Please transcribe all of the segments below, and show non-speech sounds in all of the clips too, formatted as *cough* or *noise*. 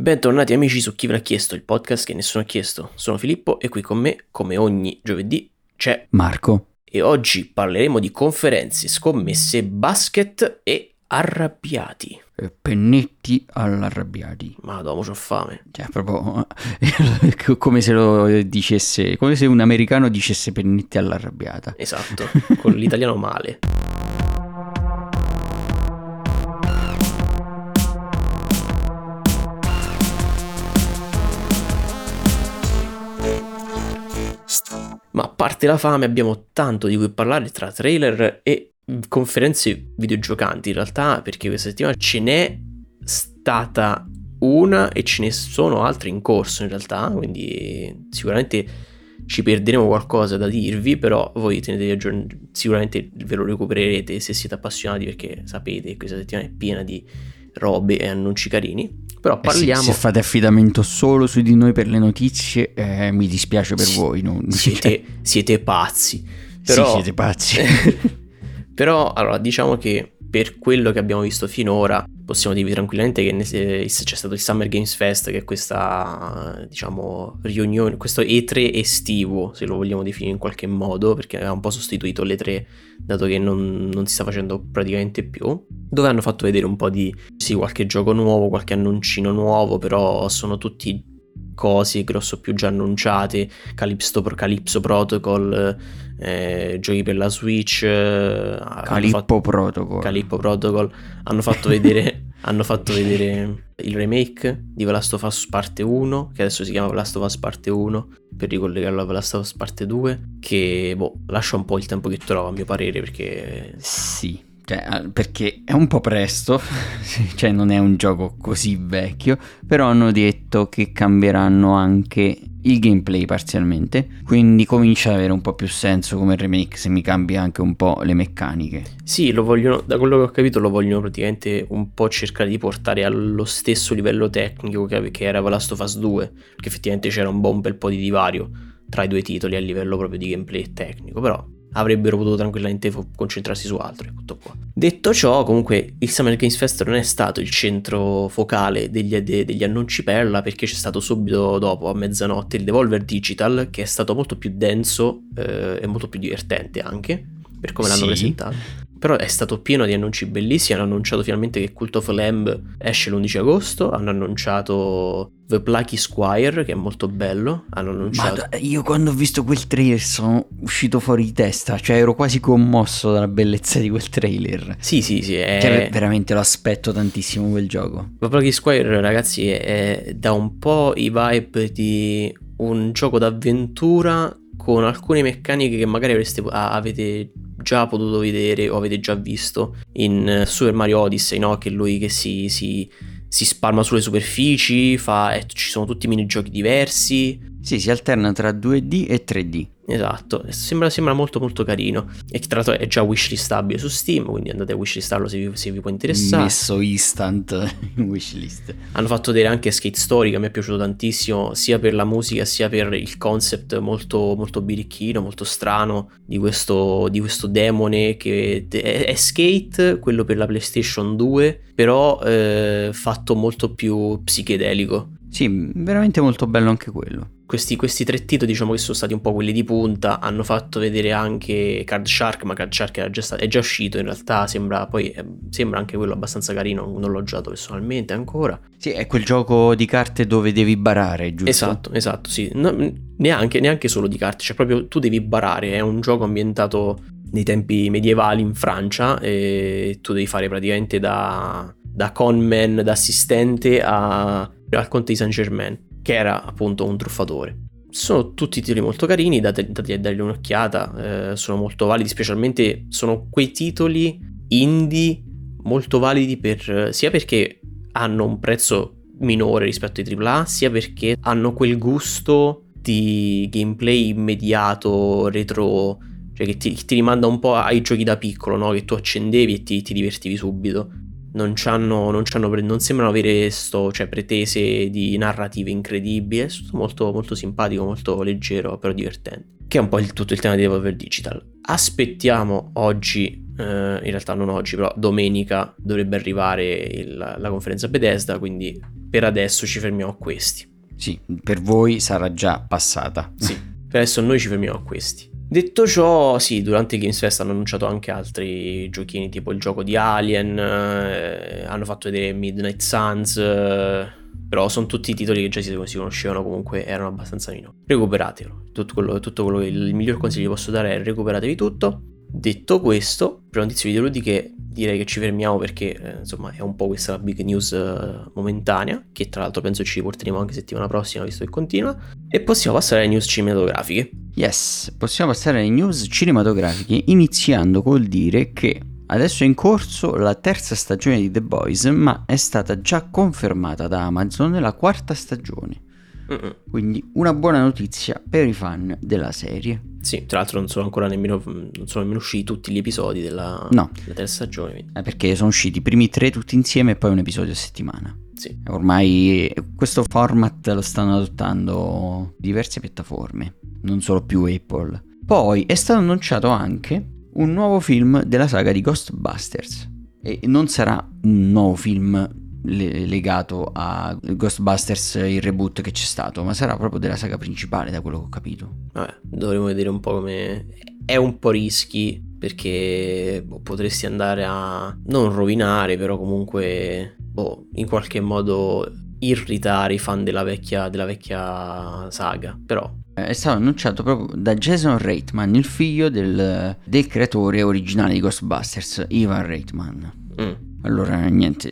Bentornati amici su Chi ve l'ha chiesto, il podcast che nessuno ha chiesto. Sono Filippo e qui con me, come ogni giovedì, c'è Marco. E oggi parleremo di conferenze, scommesse, basket e arrabbiati. Eh, pennetti all'arrabbiati. Madonna, c'ho fame. Cioè, proprio eh, *laughs* come se lo dicesse, come se un americano dicesse pennetti all'arrabbiata. Esatto, *laughs* con l'italiano male. Ma a parte la fame abbiamo tanto di cui parlare tra trailer e conferenze videogiocanti. In realtà perché questa settimana ce n'è stata una e ce ne sono altre in corso in realtà quindi sicuramente ci perderemo qualcosa da dirvi però voi tenetevi aggiornati sicuramente ve lo recupererete se siete appassionati perché sapete che questa settimana è piena di robe e annunci carini però parliamo... Eh sì, se fate affidamento solo su di noi per le notizie, eh, mi dispiace per sì, voi. Non... Siete, siete pazzi. Però... Sì, siete pazzi. *laughs* Però, allora, diciamo che per quello che abbiamo visto finora, possiamo dirvi tranquillamente che c'è stato il Summer Games Fest, che è questa, diciamo, riunione, questo E3 estivo, se lo vogliamo definire in qualche modo, perché aveva un po' sostituito l'E3, dato che non, non si sta facendo praticamente più, dove hanno fatto vedere un po' di, sì, qualche gioco nuovo, qualche annuncino nuovo, però sono tutti cose grosso più già annunciate, Calypso, Calypso Protocol, eh, giochi per la Switch, eh, Calippo fatto, Protocol. Calippo Protocol, hanno fatto vedere... *laughs* hanno fatto vedere il remake di The Last of Us Parte 1, che adesso si chiama The Last of Us Parte 1, per ricollegarlo a The Last of Us Parte 2, che boh, lascia un po' il tempo che trova a mio parere, perché... Sì, cioè, perché è un po' presto, *laughs* cioè non è un gioco così vecchio, però hanno detto che cambieranno anche il gameplay parzialmente, quindi comincia ad avere un po' più senso come remake se mi cambia anche un po' le meccaniche. Sì, lo vogliono, da quello che ho capito lo vogliono praticamente un po' cercare di portare allo stesso livello tecnico che, che era Last of Us 2, perché effettivamente c'era un buon bel po' di divario tra i due titoli a livello proprio di gameplay tecnico, però avrebbero potuto tranquillamente concentrarsi su altro e tutto qua. Detto ciò, comunque il Summer Games Fest non è stato il centro focale degli, de- degli annunci Perla perché c'è stato subito dopo a mezzanotte il Devolver Digital che è stato molto più denso eh, e molto più divertente anche per come l'hanno Sì. presentato. Però è stato pieno di annunci bellissimi. Hanno annunciato finalmente che Cult of Lamb esce l'11 agosto. Hanno annunciato The Plucky Squire, che è molto bello. Hanno annunciato. Ma io quando ho visto quel trailer sono uscito fuori di testa, cioè ero quasi commosso dalla bellezza di quel trailer. Sì, sì, sì. È... Cioè, veramente lo aspetto tantissimo quel gioco. The Plucky Squire, ragazzi, è, è da un po' i vibe di un gioco d'avventura con alcune meccaniche che magari avreste, avete già potuto vedere o avete già visto in eh, Super Mario Odyssey, no? Che lui che si, si, si spalma sulle superfici, fa, eh, ci sono tutti minigiochi diversi. Sì, si alterna tra 2D e 3D. Esatto, sembra, sembra molto molto carino. E tra l'altro è già wishlistabile su Steam, quindi andate a wishlistarlo se vi, se vi può interessare. Messo instant *laughs* in wishlist. Hanno fatto vedere anche Skate Story che mi è piaciuto tantissimo, sia per la musica sia per il concept molto, molto birichino, molto strano di questo, di questo demone che è, è Skate, quello per la PlayStation 2, però eh, fatto molto più psichedelico. Sì, veramente molto bello anche quello. Questi, questi, tre titoli, diciamo che sono stati un po' quelli di punta. Hanno fatto vedere anche Card Shark, ma Card Shark è già, stato, è già uscito. In realtà sembra, poi, eh, sembra anche quello abbastanza carino. Non l'ho giocato personalmente ancora. Sì, è quel gioco di carte dove devi barare, giusto? Esatto, esatto, sì. No, neanche, neanche solo di carte, cioè proprio tu devi barare. È un gioco ambientato nei tempi medievali in Francia e tu devi fare praticamente da, da conman, da assistente a, al conte di Saint Germain che era appunto un truffatore. Sono tutti titoli molto carini, date, date, date un'occhiata, eh, sono molto validi, specialmente sono quei titoli indie molto validi per, sia perché hanno un prezzo minore rispetto ai AAA, sia perché hanno quel gusto di gameplay immediato, retro, cioè che ti, ti rimanda un po' ai giochi da piccolo, no? che tu accendevi e ti, ti divertivi subito non, c'hanno, non, c'hanno, non sembrano avere sto, cioè, pretese di narrative incredibili, è tutto molto, molto simpatico, molto leggero, però divertente. Che è un po' il, tutto il tema di Devolver Digital. Aspettiamo oggi eh, in realtà non oggi, però domenica dovrebbe arrivare il, la conferenza Bethesda, quindi per adesso ci fermiamo a questi. Sì, per voi sarà già passata. Sì, per adesso noi ci fermiamo a questi. Detto ciò, sì, durante Games Fest hanno annunciato anche altri giochini, tipo il gioco di Alien, eh, hanno fatto vedere Midnight Suns, eh, però sono tutti titoli che già si, si, conoscevano, comunque erano abbastanza minori. Recuperatelo, tutto quello, tutto quello il miglior consiglio che posso dare è recuperatevi tutto. Detto questo, per notizie videoludiche direi che ci fermiamo perché eh, insomma è un po' questa la big news uh, momentanea, che tra l'altro penso ci riporteremo anche settimana prossima visto che continua, e possiamo passare alle news cinematografiche. Yes, possiamo passare alle news cinematografiche iniziando col dire che adesso è in corso la terza stagione di The Boys, ma è stata già confermata da Amazon la quarta stagione. Mm-mm. Quindi una buona notizia per i fan della serie. Sì, tra l'altro non sono ancora nemmeno, non sono nemmeno usciti tutti gli episodi della, no. della terza stagione. Eh, perché sono usciti i primi tre tutti insieme e poi un episodio a settimana. Sì. Ormai questo format lo stanno adottando diverse piattaforme, non solo più Apple. Poi è stato annunciato anche un nuovo film della saga di Ghostbusters. E non sarà un nuovo film legato a Ghostbusters, il reboot che c'è stato, ma sarà proprio della saga principale, da quello che ho capito. Vabbè, dovremo vedere un po' come... È un po' rischi perché boh, potresti andare a non rovinare, però comunque boh, in qualche modo irritare i fan della vecchia, della vecchia saga, però eh, è stato annunciato proprio da Jason Reitman, il figlio del, del creatore originale di Ghostbusters, Ivan Reitman. Mm. Allora, niente,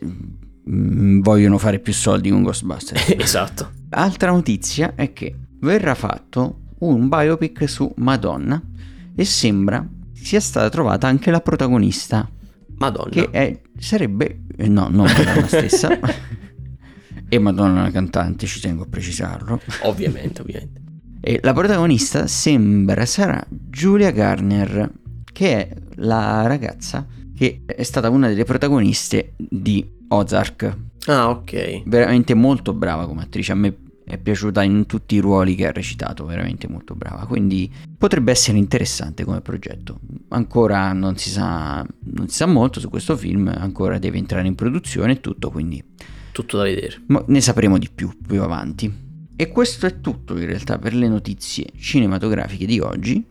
mm, vogliono fare più soldi con Ghostbusters. *laughs* esatto. Altra notizia è che verrà fatto un biopic su Madonna e sembra sia stata trovata anche la protagonista. Madonna. Che è, sarebbe... Eh, no, non Madonna *laughs* stessa. e Madonna la cantante, ci tengo a precisarlo. Ovviamente, ovviamente. E la protagonista sembra sarà Julia Garner, che è la ragazza che è stata una delle protagoniste di Ozark. Ah, ok. Veramente molto brava come attrice. A me è piaciuta in tutti i ruoli che ha recitato, veramente molto brava. Quindi potrebbe essere interessante come progetto. Ancora non si sa, non si sa molto su questo film, ancora deve entrare in produzione e tutto, quindi... Tutto da vedere. Ma ne sapremo di più più avanti. E questo è tutto in realtà per le notizie cinematografiche di oggi.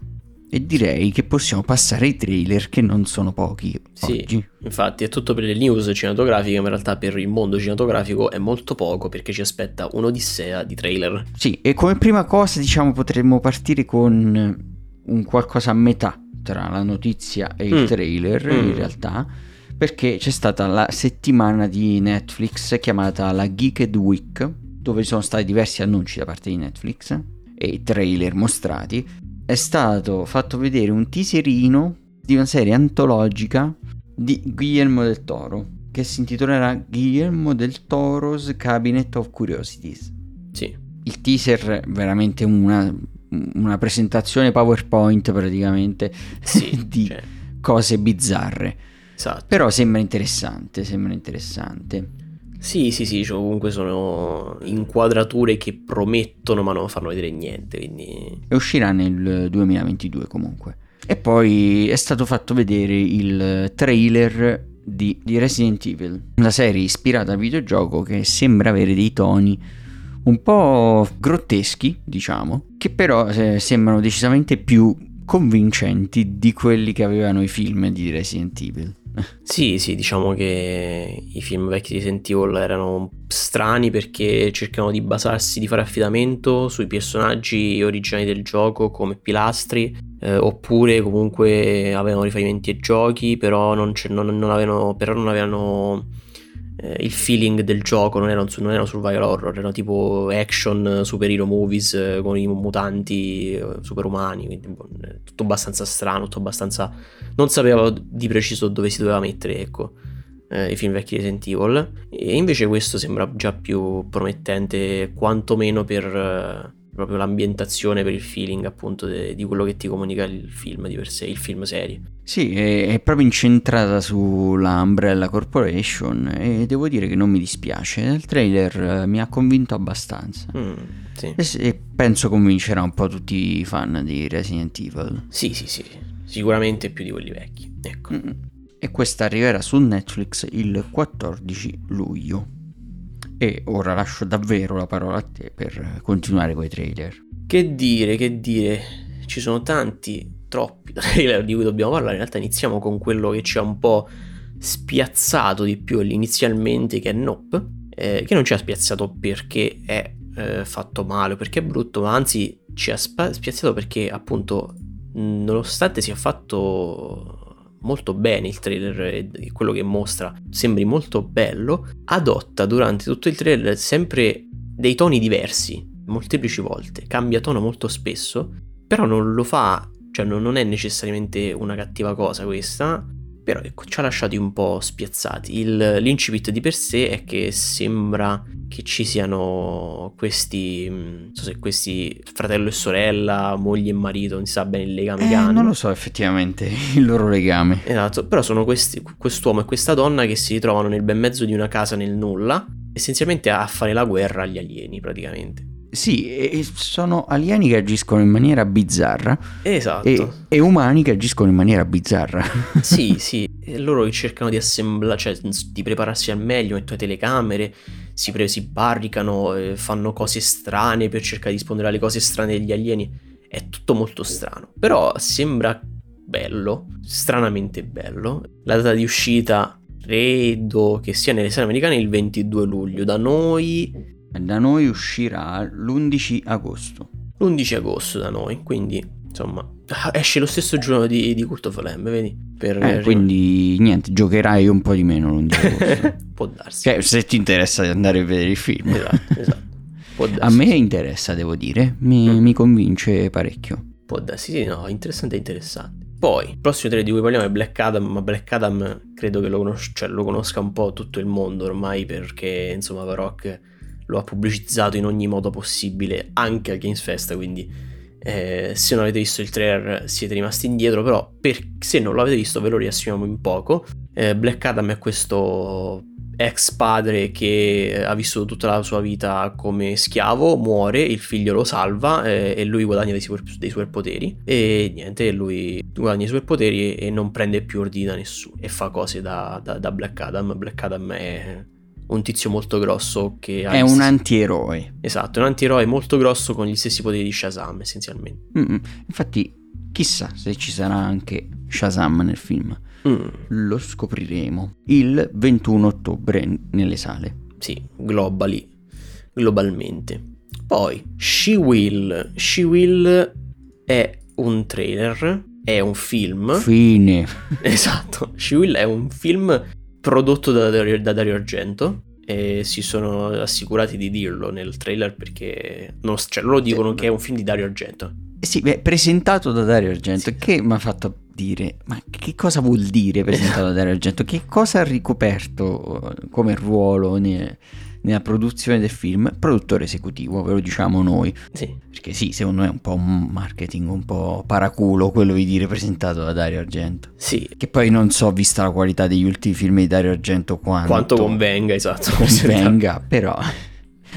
E direi che possiamo passare ai trailer che non sono pochi sì, oggi. Infatti è tutto per le news cinematografiche, ma in realtà per il mondo cinematografico è molto poco perché ci aspetta un'odissea di trailer. Sì, e come prima cosa diciamo potremmo partire con un qualcosa a metà tra la notizia e il mm. trailer mm. in realtà, perché c'è stata la settimana di Netflix chiamata la Geeked Week dove ci sono stati diversi annunci da parte di Netflix e trailer mostrati, è stato fatto vedere un teaserino di una serie antologica di Guillermo del Toro che si intitolerà Guillermo del Toro's Cabinet of Curiosities. Sì. Il teaser è veramente una, una presentazione PowerPoint praticamente sì, *laughs* di cioè. cose bizzarre. Esatto. Però sembra interessante, sembra interessante. Sì, sì, sì, cioè comunque sono inquadrature che promettono ma non fanno vedere niente, quindi... E uscirà nel 2022 comunque. E poi è stato fatto vedere il trailer di, di Resident Evil, una serie ispirata al videogioco che sembra avere dei toni un po' grotteschi, diciamo, che però eh, sembrano decisamente più convincenti di quelli che avevano i film di Resident Evil. Sì, sì, diciamo che i film vecchi di Resident Evil erano strani perché cercavano di basarsi, di fare affidamento sui personaggi originali del gioco come pilastri, eh, oppure comunque avevano riferimenti ai giochi, però non, non, non avevano, però non avevano eh, il feeling del gioco non erano, non erano survival horror, erano tipo action superhero movies eh, con i mutanti eh, superumani, quindi boh, tutto abbastanza strano, tutto abbastanza... non sapevo di preciso dove si doveva mettere, ecco, eh, i film vecchi Resident Evil, e invece questo sembra già più promettente, quantomeno per eh, proprio l'ambientazione per il feeling appunto de, di quello che ti comunica il film di per sé, il film serie. Sì, è, è, proprio incentrata sulla Umbrella Corporation e devo dire che non mi dispiace, il trailer eh, mi ha convinto abbastanza mm, sì. e, e, penso convincerà un po' tutti i fan di Resident Evil. Sì, sì, sì, sicuramente più di quelli vecchi, ecco. Mm-mm. e questa arriverà su Netflix il 14 luglio. E ora lascio davvero la parola a te per continuare con i trailer. Che dire, che dire, ci sono tanti, troppi *laughs* trailer di cui dobbiamo parlare, in realtà iniziamo con quello che ci ha un po' spiazzato di più inizialmente, che è Nope, eh, che non ci ha spiazzato perché è eh, fatto male, perché è brutto, ma anzi ci ha spa- spiazzato perché appunto nonostante sia fatto molto bene il trailer e quello che mostra. Sembri molto bello, adotta durante tutto il trailer sempre dei toni diversi, molteplici volte, cambia tono molto spesso, però non lo fa, cioè non è necessariamente una cattiva cosa questa, però ecco, ci ha lasciati un po' spiazzati. Il, l'incipit di per sé è che sembra che ci siano questi, non so se questi fratello e sorella, moglie e marito, non si sa bene il legame eh, che hanno. Non lo so effettivamente *laughs* il loro legame. Esatto, però sono questi, quest'uomo e questa donna che si ritrovano nel bel mezzo di una casa nel nulla, essenzialmente a fare la guerra agli alieni praticamente. Sì, e sono alieni che agiscono in maniera bizzarra. Esatto. E, e umani che agiscono in maniera bizzarra. *laughs* sì, *laughs* sì. E loro che cercano di assemblare, cioè di prepararsi al meglio, mettono telecamere, si, pre- si barricano, eh, fanno cose strane per cercare di rispondere alle cose strane degli alieni. È tutto molto strano. Però sembra bello, stranamente bello. La data di uscita credo che sia nelle sale americane il 22 luglio. Da noi da noi uscirà l'11 agosto. L'11 agosto da noi, quindi insomma esce lo stesso giorno di, di Cult of Lamb, vedi? Per eh, quindi niente, giocherai un po' di meno l'11 agosto. *laughs* Può darsi. Cioè, se ti interessa di andare a vedere il film. Esatto, esatto. A me interessa, devo dire, mi, mm. mi convince parecchio. Può darsi, sì, no, interessante interessante. Poi, il prossimo trailer di cui parliamo è Black Adam, ma Black Adam credo che lo, conos- cioè, lo conosca un po' tutto il mondo ormai perché, insomma, The Rock lo ha pubblicizzato in ogni modo possibile anche al Games Fest, quindi eh, se non avete visto il trailer siete rimasti indietro, però per, se non l'avete visto ve lo riassumiamo in poco. Eh, Black Adam è questo ex padre che ha vissuto tutta la sua vita come schiavo, muore, il figlio lo salva eh, e lui guadagna dei, super, dei superpoteri e niente, lui guadagna i superpoteri e, e non prende più ordini da nessuno e fa cose da, da, da Black Adam. Black Adam è un tizio molto grosso che ha... È un stessi... antieroe. Esatto, è un antieroe molto grosso con gli stessi poteri di Shazam essenzialmente. Mm-mm. Infatti, chissà se ci sarà anche Shazam nel film. Mm. Lo scopriremo il 21 ottobre nelle sale. Sì, globally, globalmente. Poi, She Will. She Will è un trailer, è un film. Fine. *laughs* Esatto, She Will è un film prodotto da Dario, da Dario Argento e si sono assicurati di dirlo nel trailer perché non, cioè, loro dicono che è un film di Dario Argento. Eh sì, beh, presentato da Dario Argento, sì. che mi ha fatto dire, ma che cosa vuol dire presentato da Dario Argento? Che cosa ha ricoperto come ruolo nel, nella produzione del film, produttore esecutivo, ve lo diciamo noi. Sì. Perché sì, secondo me è un po' un marketing un po' paraculo quello di dire presentato da Dario Argento. Sì. Che poi non so, vista la qualità degli ultimi film di Dario Argento, quanto, quanto convenga, esatto. Convenga, però...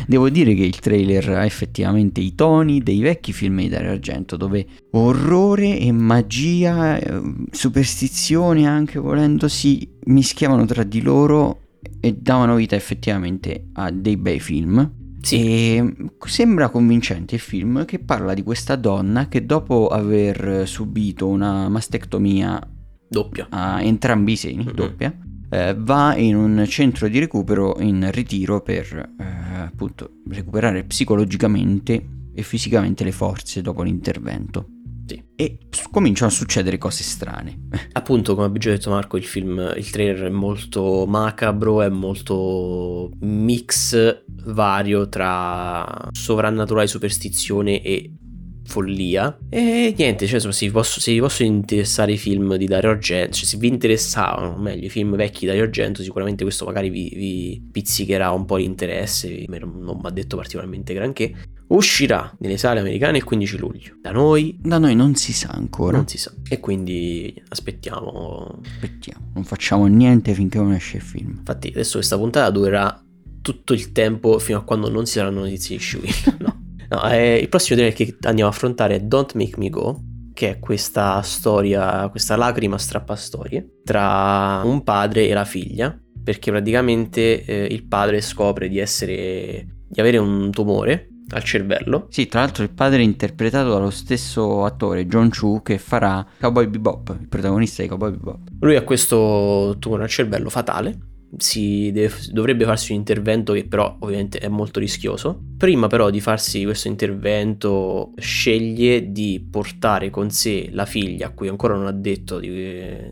Devo dire che il trailer ha effettivamente i toni dei vecchi film di Dario Argento, dove orrore e magia, eh, superstizione anche volendo si mischiavano tra di loro e davano vita effettivamente a dei bei film. Sì. E sembra convincente il film che parla di questa donna che dopo aver subito una mastectomia doppia a entrambi i seni, mm-hmm. doppia, eh, va in un centro di recupero in ritiro per eh, appunto recuperare psicologicamente e fisicamente le forze dopo l'intervento. Sì. E cominciano a succedere cose strane. *laughs* Appunto, come abbiamo già detto Marco, il film, il trailer è molto macabro, è molto mix vario tra sovrannaturale superstizione e follia. E niente, cioè, se, vi posso, se vi possono interessare i film di Dario Argento, cioè se vi interessavano meglio i film vecchi di Dario Argento, sicuramente questo magari vi, vi pizzicherà un po' di interesse. Non mi ha detto particolarmente granché. Uscirà nelle sale americane il 15 luglio. Da noi. Da noi non si sa ancora. Non si sa. E quindi aspettiamo. Aspettiamo. Non facciamo niente finché non esce il film. Infatti, adesso questa puntata durerà tutto il tempo fino a quando non si saranno notizie di Shuin. *laughs* no. no eh, il prossimo trailer che andiamo a affrontare è Don't Make Me Go che è questa storia, questa lacrima strappastorie tra un padre e la figlia, perché praticamente eh, il padre scopre di essere di avere un tumore al cervello. Sì, tra l'altro il padre è interpretato dallo stesso attore, John Chu, che farà Cowboy Bebop, il protagonista di Cowboy Bebop. Lui ha questo tumore al cervello fatale, deve, dovrebbe farsi un intervento che però ovviamente è molto rischioso. Prima però di farsi questo intervento sceglie di portare con sé la figlia, a cui ancora non ha detto di,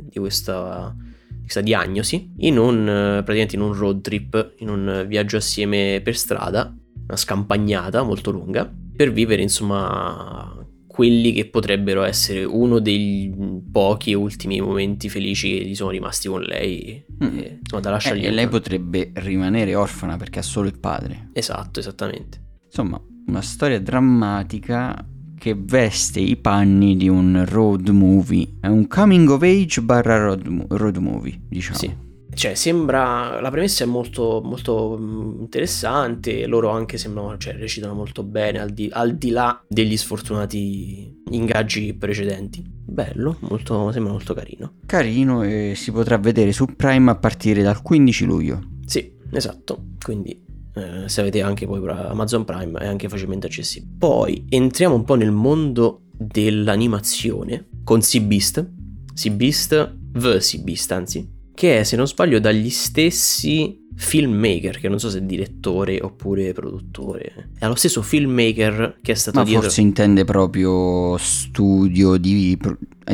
di questa, questa diagnosi, in un, praticamente in un road trip, in un viaggio assieme per strada una scampagnata molto lunga, per vivere insomma quelli che potrebbero essere uno dei pochi ultimi momenti felici che gli sono rimasti con lei. Mm. E, insomma, da lasciargli. Eh, e lei potrebbe rimanere orfana perché ha solo il padre. Esatto, esattamente. Insomma, una storia drammatica che veste i panni di un road movie. È un coming of age barra road, road movie, diciamo. Sì cioè, sembra. La premessa è molto, molto mm, interessante. Loro anche sembrano. Cioè, recitano molto bene al di, al di là degli sfortunati ingaggi precedenti. Bello, molto, sembra molto carino. Carino e si potrà vedere su Prime a partire dal 15 luglio. Sì, esatto. Quindi eh, se avete anche poi Amazon Prime è anche facilmente accessibile. Poi entriamo un po' nel mondo dell'animazione con Sea Beast. Sea Beast, The Sea Beast anzi, che è, se non sbaglio, dagli stessi filmmaker, che non so se è direttore oppure produttore. È lo stesso filmmaker che è stato Ma dietro... forse intende proprio studio di,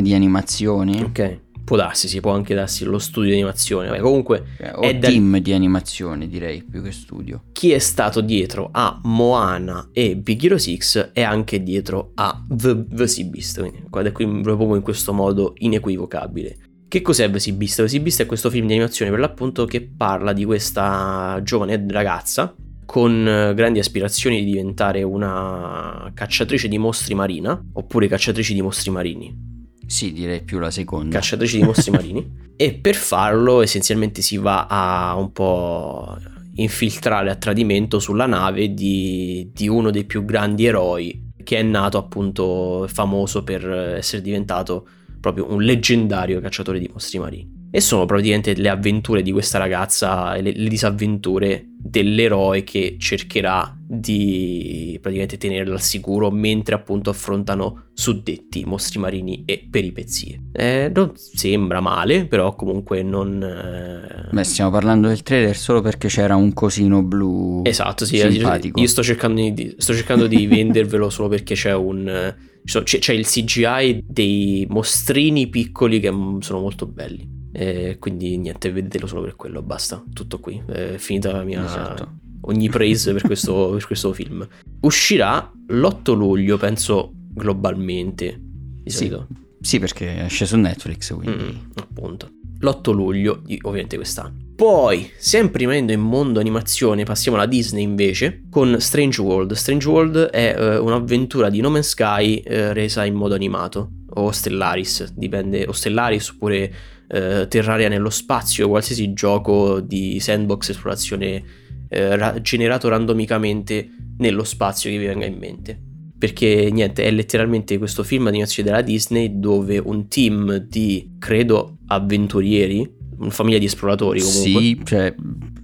di animazione. Ok. Può darsi, si può anche darsi lo studio di animazione. Beh, comunque eh, o è team da... di animazione, direi, più che studio. Chi è stato dietro a Moana e Big Hero 6 è anche dietro a The, The Sea Beast. Quindi, guarda qui lo pongo in questo modo inequivocabile. Che cos'è Sea Beast è questo film di animazione per l'appunto che parla di questa giovane ragazza con eh, grandi aspirazioni di diventare una cacciatrice di mostri marina oppure cacciatrice di mostri marini. Sì, direi più la seconda. Cacciatrice di mostri *laughs* marini. E per farlo essenzialmente si va a un po' infiltrare a tradimento sulla nave di, di uno dei più grandi eroi che è nato appunto famoso per essere diventato proprio un leggendario cacciatore di mostri marini. E sono praticamente le avventure di questa ragazza le, le disavventure dell'eroe che cercherà di praticamente tenerla al sicuro mentre appunto affrontano suddetti mostri marini e peripezie. Eh, non sembra male, però comunque non... Eh... Beh, stiamo parlando del trailer solo perché c'era un cosino blu. Esatto, sì, simpatico. io sto cercando di, sto cercando di *laughs* vendervelo solo perché c'è un... C'è, c'è il CGI dei mostrini piccoli che sono molto belli. Eh, quindi niente, vedetelo solo per quello, basta, tutto qui. È finita la mia... Esatto. Ogni praise per questo, *laughs* per questo film. Uscirà l'8 luglio, penso, globalmente. Di sì, sì, perché esce su Netflix, quindi... Mm, appunto. L'8 luglio, ovviamente quest'anno. Poi, sempre rimanendo in mondo animazione, passiamo alla Disney invece, con Strange World. Strange World è uh, un'avventura di No Man's Sky uh, resa in modo animato, o Stellaris, dipende, o Stellaris oppure eh, Terraria nello spazio, qualsiasi gioco di sandbox esplorazione eh, ra- generato randomicamente nello spazio che vi venga in mente. Perché niente, è letteralmente questo film animazione della Disney dove un team di, credo, avventurieri, una famiglia di esploratori comunque. Sì, cioè,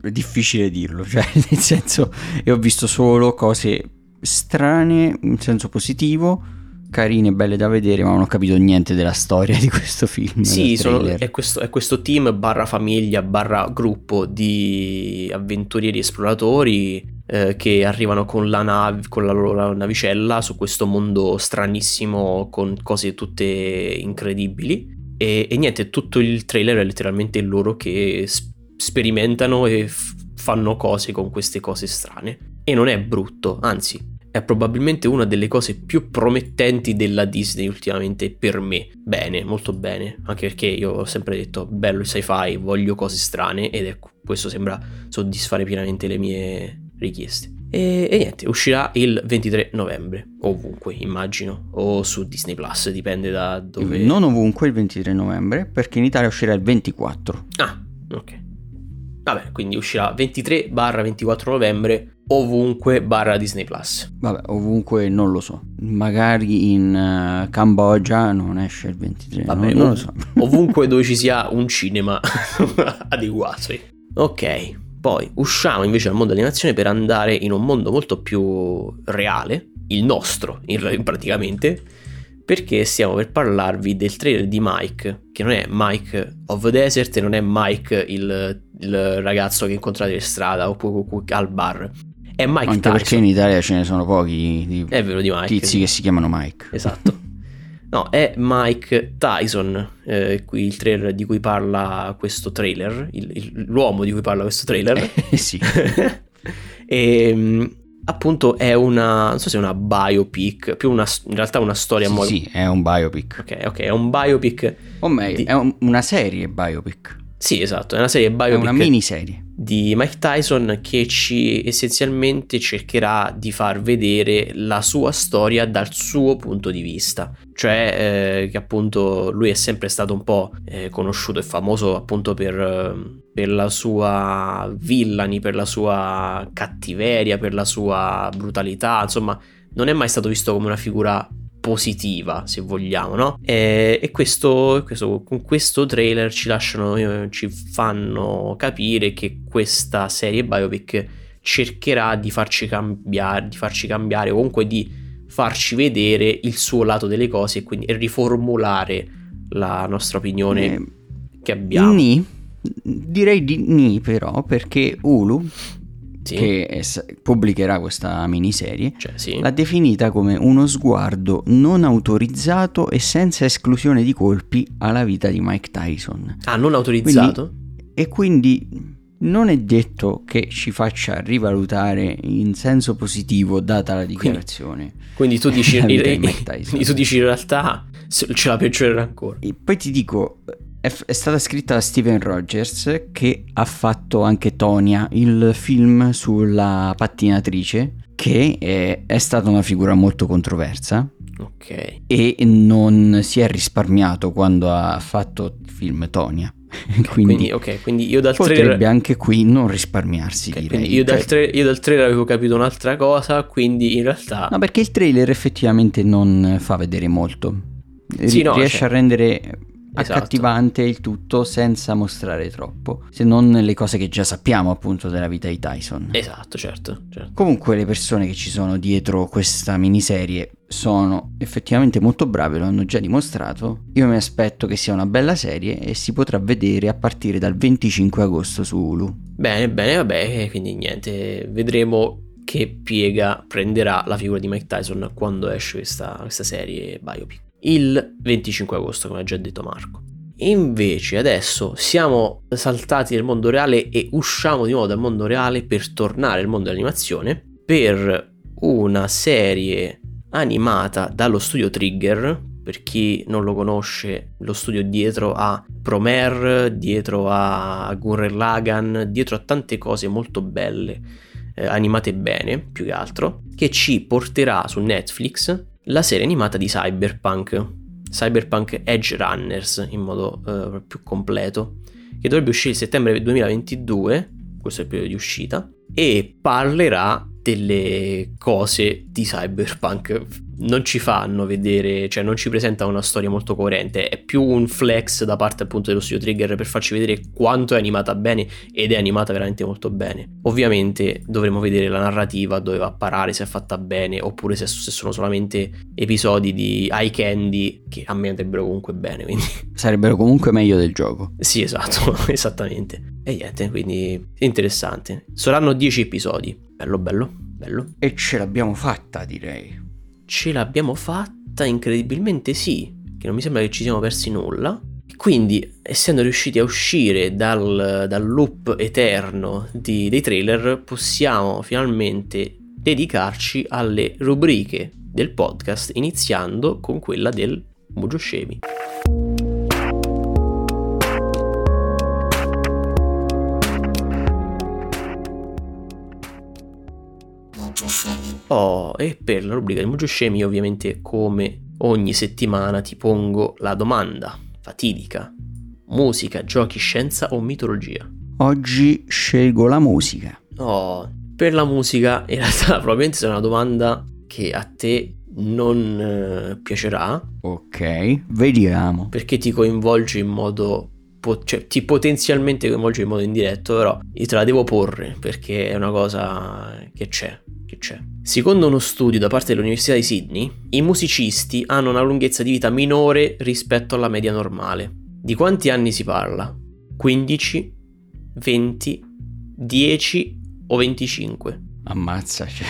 è difficile dirlo, cioè, *laughs* nel senso, io ho visto solo cose strane in senso positivo carine, belle da vedere, ma non ho capito niente della storia di questo film. Sì, sono, è, questo, è, questo, team barra famiglia barra gruppo di avventurieri esploratori eh, che arrivano con la, nav- con la loro navicella su questo mondo stranissimo con cose tutte incredibili. E, e niente, tutto il trailer è letteralmente loro che sp- sperimentano e f- fanno cose con queste cose strane. E non è brutto, anzi, è probabilmente una delle cose più promettenti della Disney ultimamente per me. Bene, molto bene, anche perché io ho sempre detto bello il sci-fi, voglio cose strane ed ecco, questo sembra soddisfare pienamente le mie richieste. E, e, niente, uscirà il 23 novembre, ovunque immagino, o su Disney Plus, dipende da dove... Non ovunque il 23 novembre, perché in Italia uscirà il 24. Ah, ok. Vabbè, quindi uscirà 23-24 novembre ovunque barra Disney Plus. Vabbè, ovunque non lo so. Magari in uh, Cambogia non esce il 23. Vabbè, non, non lo so. *laughs* *laughs* ovunque dove ci sia un cinema *laughs* adeguato. Ok, poi usciamo invece dal mondo dell'animazione per andare in un mondo molto più reale, il nostro in, praticamente, perché stiamo per parlarvi del trailer di Mike, che non è Mike of the Desert e non è Mike il, il ragazzo che incontrate per strada oppure al bar. È Mike Anche Tyson. perché in Italia ce ne sono pochi di è vero, di Mike, tizi che si chiamano Mike. Esatto. No, è Mike Tyson, eh, qui il trailer di cui parla questo trailer, il, il, l'uomo di cui parla questo trailer. Eh, *laughs* sì. e ehm, appunto è una, non so se è una biopic, più una, in realtà una storia... Sì, mo- sì, è un biopic. Ok, ok, è un biopic. O meglio, di... è un, una serie biopic. Sì, esatto, è una serie biopic. È una miniserie. Di Mike Tyson che ci essenzialmente cercherà di far vedere la sua storia dal suo punto di vista. Cioè eh, che appunto lui è sempre stato un po' eh, conosciuto e famoso appunto per, eh, per la sua villani, per la sua cattiveria, per la sua brutalità, insomma non è mai stato visto come una figura positiva, se vogliamo, no? E, e questo, questo, con questo trailer ci lasciano, eh, ci fanno capire che questa serie biopic cercherà di farci cambiare, di farci cambiare o comunque di farci vedere il suo lato delle cose e quindi riformulare la nostra opinione eh, che abbiamo. Ni, direi di ni però perché Ulu sì. che es- pubblicherà questa miniserie, cioè, sì. l'ha definita come uno sguardo non autorizzato e senza esclusione di colpi alla vita di Mike Tyson. Ah, non autorizzato? Quindi, e quindi non è detto che ci faccia rivalutare in senso positivo data la dichiarazione. Quindi, *laughs* *laughs* quindi tu dici, in, in, tu dici in realtà ce la peggiorerà ancora. E poi ti dico, è, f- è, stata scritta da Steven Rogers che ha fatto anche Tonia, il film sulla pattinatrice, che è, è stata una figura molto controversa. Ok. E non si è risparmiato quando ha fatto il film Tonia. *laughs* quindi, quindi, okay, quindi io dal potrebbe trailer... anche qui non risparmiarsi okay, direi. Io, cioè... dal tra... io, dal trailer avevo capito un'altra cosa, quindi in realtà... No, perché il trailer effettivamente non fa vedere molto. Sì, no, riesce cioè... a rendere esatto. accattivante il tutto senza mostrare troppo, se non le cose che già sappiamo appunto della vita di Tyson. Esatto, certo, certo. Comunque le persone che ci sono dietro questa miniserie sono effettivamente molto brave, lo hanno già dimostrato. Io mi aspetto che sia una bella serie e si potrà vedere a partire dal 25 agosto su Hulu. Bene, bene, vabbè, quindi niente, vedremo che piega prenderà la figura di Mike Tyson quando esce questa, questa serie biopic il 25 agosto, come ha già detto Marco. Invece adesso siamo saltati nel mondo reale e usciamo di nuovo dal mondo reale per tornare al mondo dell'animazione per una serie animata dallo studio Trigger. Per chi non lo conosce, lo studio dietro a Promare, dietro a Gurren Lagan, dietro a tante cose molto belle, eh, animate bene più che altro, che ci porterà su Netflix la serie animata di Cyberpunk, Cyberpunk Edge Runners in modo uh, più completo, che dovrebbe uscire il settembre 2022, questo è il periodo di uscita, e parlerà delle cose di Cyberpunk non ci fanno vedere, cioè non ci presenta una storia molto coerente, è più un flex da parte appunto dello studio Trigger per farci vedere quanto è animata bene ed è animata veramente molto bene. Ovviamente dovremo vedere la narrativa dove va a parare, se è fatta bene oppure se, se sono solamente episodi di eye candy che a me andrebbero comunque bene, quindi... *laughs* Sarebbero comunque meglio del gioco. Sì, esatto, *laughs* esattamente. E niente, quindi interessante. Saranno 10 episodi. Bello, bello, bello. E ce l'abbiamo fatta, direi ce l'abbiamo fatta incredibilmente sì, che non mi sembra che ci siamo persi nulla. Quindi, essendo riusciti a uscire dal, dal loop eterno di, dei trailer, possiamo finalmente dedicarci alle rubriche del podcast, iniziando con quella del Mojo Scemi. Oh, e per la rubrica di Mojo Scemi ovviamente come ogni settimana ti pongo la domanda fatidica. Musica, giochi, scienza o mitologia? Oggi scelgo la musica. Oh, per la musica, in realtà *laughs* probabilmente sarà una domanda che a te non eh, piacerà. Ok, vediamo. Perché ti coinvolge in modo cioè, ti potenzialmente coinvolge in modo indiretto, però io te la devo porre perché è una cosa che c'è, che c'è. Secondo uno studio da parte dell'Università di Sydney, i musicisti hanno una lunghezza di vita minore rispetto alla media normale. Di quanti anni si parla? 15, 20, 10 o 25? Ammazza, cioè.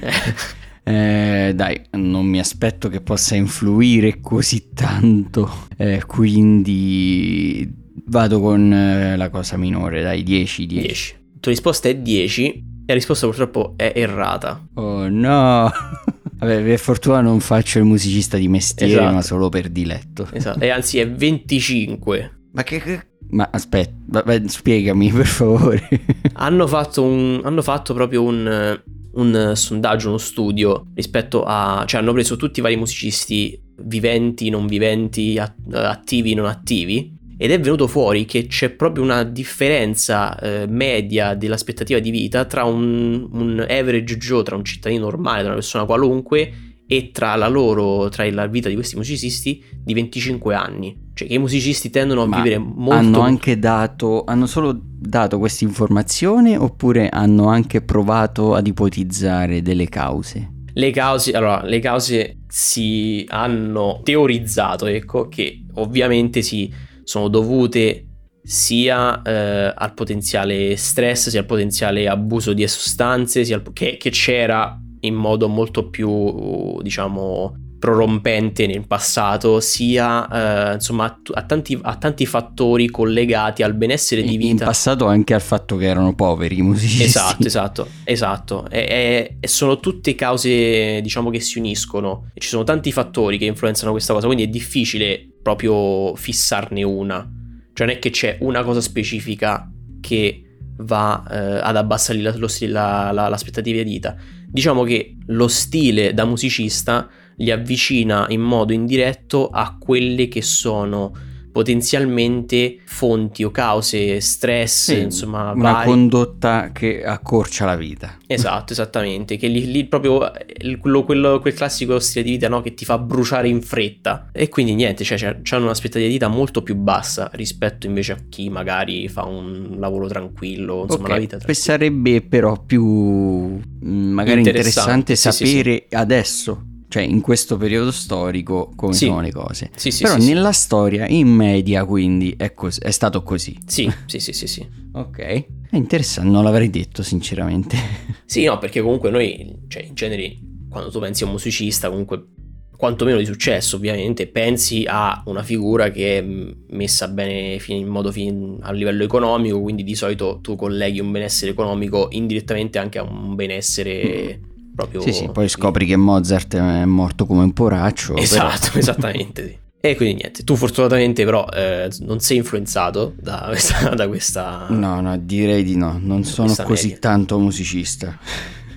*laughs* Eh, dai, non mi aspetto che possa influire così tanto, eh, quindi vado con eh, la cosa minore, dai, 10, 10. 10. La tua risposta è 10 e la risposta purtroppo è errata. Oh no! *laughs* Vabbè, per fortuna non faccio il musicista di mestiere, Esatto. ma solo per diletto. Esatto, e anzi è 25. Ma che... che- Ma aspetta, vabbè, spiegami per favore. *laughs* Hanno fatto, un, hanno fatto proprio un, un sondaggio, uno studio rispetto a... cioè hanno preso tutti i vari musicisti viventi, non viventi, at- attivi, non attivi ed è venuto fuori che c'è proprio una differenza eh, media dell'aspettativa di vita tra un, un average Joe, tra un cittadino normale, tra una persona qualunque e tra la loro, tra la vita di questi musicisti di 25 anni. Cioè che i musicisti tendono a Ma vivere molto... hanno anche dato, hanno solo dato questa informazione oppure hanno anche provato ad ipotizzare delle cause? Le cause, allora, le cause si hanno teorizzato, ecco, che ovviamente si sono dovute sia eh, al potenziale stress, sia al potenziale abuso di sostanze, al- che, che c'era in modo molto più, diciamo, prorompente nel passato, sia eh, insomma a, a tanti, a tanti fattori collegati al benessere di vita. In passato anche al fatto che erano poveri i musicisti. Esatto, *laughs* esatto, esatto. E, e- sono tutte cause, diciamo, che si uniscono. E ci sono tanti fattori che influenzano questa cosa, quindi è difficile proprio fissarne una. Cioè non è che c'è una cosa specifica che va eh, ad abbassare la- lo la- la- l'aspettativa di vita. Diciamo che lo stile da musicista li avvicina in modo indiretto a quelle che sono potenzialmente fonti o cause, stress, Sì, insomma, Una vari. condotta che accorcia la vita. Esatto, esattamente. Che lì, lì proprio eh, quello, quello- quel classico stile di vita no? che ti fa bruciare in fretta. E quindi niente, cioè, hanno un'aspettativa di vita molto più bassa rispetto invece a chi magari fa un lavoro tranquillo, insomma, Ok, una vita tranquilla. Sarebbe però più mm, magari Interessante, interessante, sì, sì, sapere adesso, cioè in questo periodo storico, come Sì. sono le cose. Sì, sì, però nella storia, in media, quindi è, cos- è stato così. Sì, sì, sì, sì, sì. Ok, è interessante, non l'avrei detto sinceramente. *laughs* Sì, no, perché comunque noi, cioè, in genere, quando tu pensi a un musicista, comunque, quantomeno di successo, ovviamente, pensi a una figura che è mh, messa bene in modo fin- a livello economico, quindi di solito tu colleghi un benessere economico indirettamente anche a un benessere proprio... sì, sì, poi scopri che Mozart è morto come un poraccio. *laughs* però- Esatto, *laughs* esattamente, sì. E quindi niente, tu fortunatamente però eh, non sei influenzato da *laughs* questa... Da questa... No, no, direi di no, non sono così media. tanto musicista.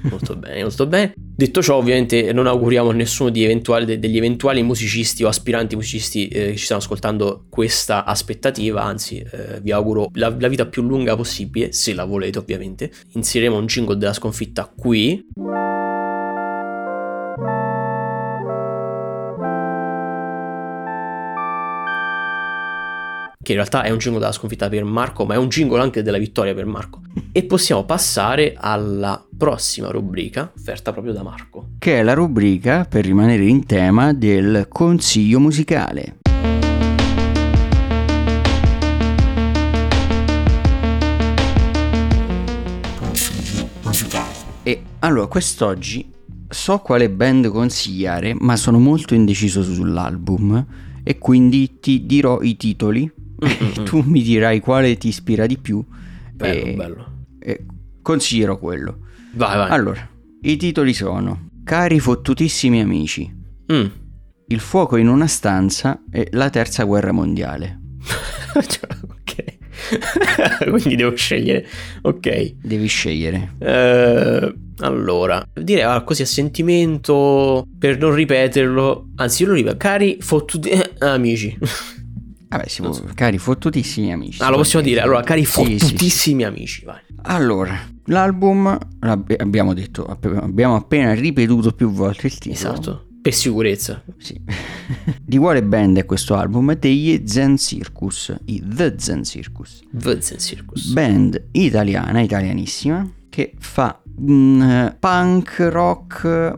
Molto bene, molto bene. Detto ciò, ovviamente non auguriamo a nessuno eventuali- de- degli eventuali musicisti o aspiranti musicisti eh, che ci stanno ascoltando questa aspettativa, anzi eh, vi auguro la, la vita più lunga possibile, se la volete ovviamente. Inseriremo un jingle della sconfitta qui. Che in realtà è un jingle della sconfitta per Marco, ma è un jingle anche della vittoria per Marco. E possiamo passare alla prossima rubrica, offerta proprio da Marco. Che è la rubrica, per rimanere in tema, del consiglio musicale. E allora, quest'oggi so quale band consigliare, ma sono molto indeciso sull'album e quindi ti dirò i titoli tu mi dirai quale ti ispira di più Bello, e, bello. e consiglierò quello. Vai, vai. Allora, i titoli sono Cari fottutissimi amici, Mm. Il fuoco in una stanza e la terza guerra mondiale. *laughs* Cioè, ok. *laughs* Quindi devo scegliere. Ok. Devi scegliere. Eh, allora, direi ah, così a sentimento, per non ripeterlo, anzi io lo ripeto, cari fottuti eh, *laughs* amici. Vabbè, si può- so. cari fottutissimi amici. Ah, lo possiamo dire, allora, cari Sì, sì, amici, vai. Allora, L'album, abbiamo detto, abbiamo appena ripetuto più volte il titolo. Esatto, per sicurezza. Sì. *laughs* Di quale band è questo album? Degli Zen Circus, i The Zen Circus. The Zen Circus. Band italiana, italianissima, che fa um, punk, rock,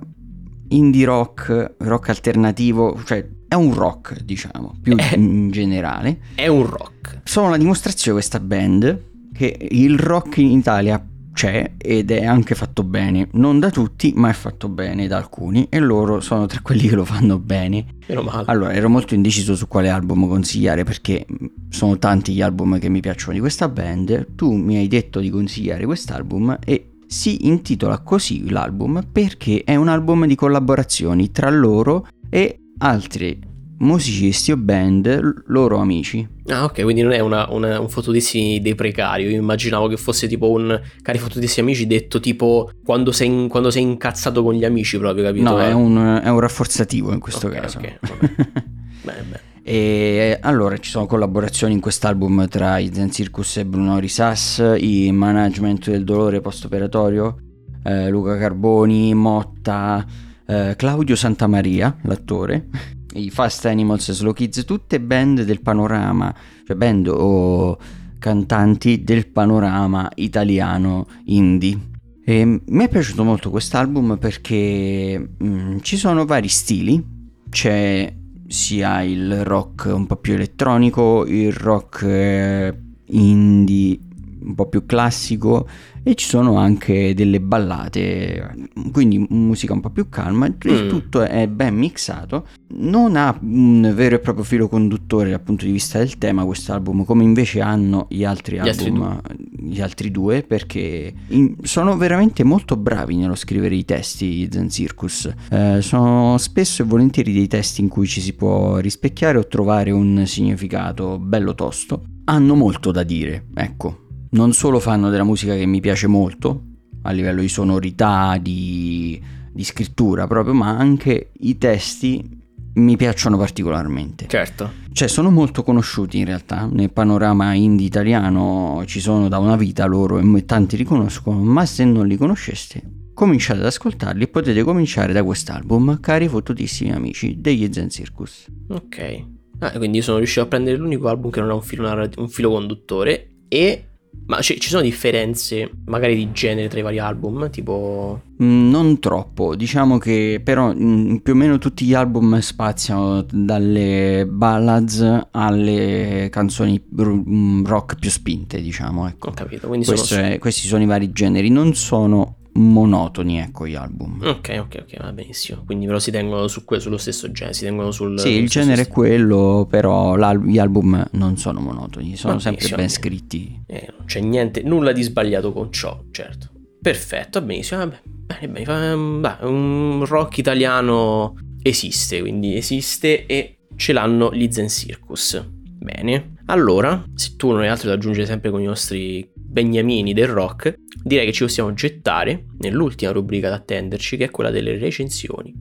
indie rock, rock alternativo, cioè è un rock, diciamo, più è, in generale. È un rock. Sono la dimostrazione questa band che il rock in Italia c'è ed è anche fatto bene, non da tutti, ma è fatto bene da alcuni e loro sono tra quelli che lo fanno bene. Meno male. Allora, ero molto indeciso su quale album consigliare perché sono tanti gli album che mi piacciono di questa band. Tu mi hai detto di consigliare quest'album e si intitola così l'album perché è un album di collaborazioni tra loro e altri musicisti o band loro amici. Ah, ok, quindi non è una, una, un fotodissi dei precari. Io immaginavo che fosse tipo un cari fotodissi amici detto tipo quando sei, in, quando sei incazzato con gli amici, proprio, capito? No, è un, è un rafforzativo in questo okay, caso. Ok, *laughs* bene, bene. E allora ci sono collaborazioni in quest'album tra i Zen Circus e Bruno Risas, i management del dolore post-operatorio, eh, Luca Carboni, Motta, eh, Claudio Santamaria, l'attore i Fast Animals, Slow Kids, tutte band del panorama, cioè band o cantanti del panorama italiano indie. E mi è piaciuto molto quest'album perché mh, mm, ci sono vari stili, c'è sia il rock un po' più elettronico, il rock eh, indie un po' più classico e ci sono anche delle ballate, quindi musica un po' più calma, il mm. tutto è ben mixato, non ha un vero e proprio filo conduttore dal punto di vista del tema questo album, come invece hanno gli altri gli album, altri gli altri due, perché in, sono veramente molto bravi nello scrivere i testi Zen Circus, eh, sono spesso e volentieri dei testi in cui ci si può rispecchiare o trovare un significato bello tosto, hanno molto da dire, ecco non solo fanno della musica che mi piace molto, a livello di sonorità, di, di scrittura proprio, ma anche i testi mi piacciono particolarmente. Certo. Cioè, sono molto conosciuti in realtà. Nel panorama indie italiano ci sono da una vita loro e tanti li conoscono, ma se non li conosceste, cominciate ad ascoltarli e potete cominciare da quest'album, cari fottutissimi amici degli Zen Circus. Ok. Ah, quindi sono riuscito a prendere l'unico album che non ha un filo, un filo conduttore e ma c- ci sono differenze magari di genere tra i vari album? Tipo... Mm, non troppo, diciamo che però mm, più o meno tutti gli album spaziano dalle ballads alle canzoni mm, rock più spinte, diciamo. Ecco. Ho capito, quindi sono... È, questi sono i vari generi, non sono monotoni, ecco, gli album. Ok, ok, ok, va benissimo. Quindi però si tengono su que- sullo stesso genere, si tengono sul... Sì, il genere è quello, però gli album non sono monotoni, sono sempre ben scritti. Eh, non c'è niente, nulla di sbagliato con ciò, certo. Perfetto, va benissimo, vabbè, bene, bene, beh, un rock italiano esiste, quindi esiste e ce l'hanno gli Zen Circus. Bene, allora, se tu non hai altro da aggiungere sempre con i nostri beniamini del rock, direi che ci possiamo gettare nell'ultima rubrica da attenderci, che è quella delle recensioni.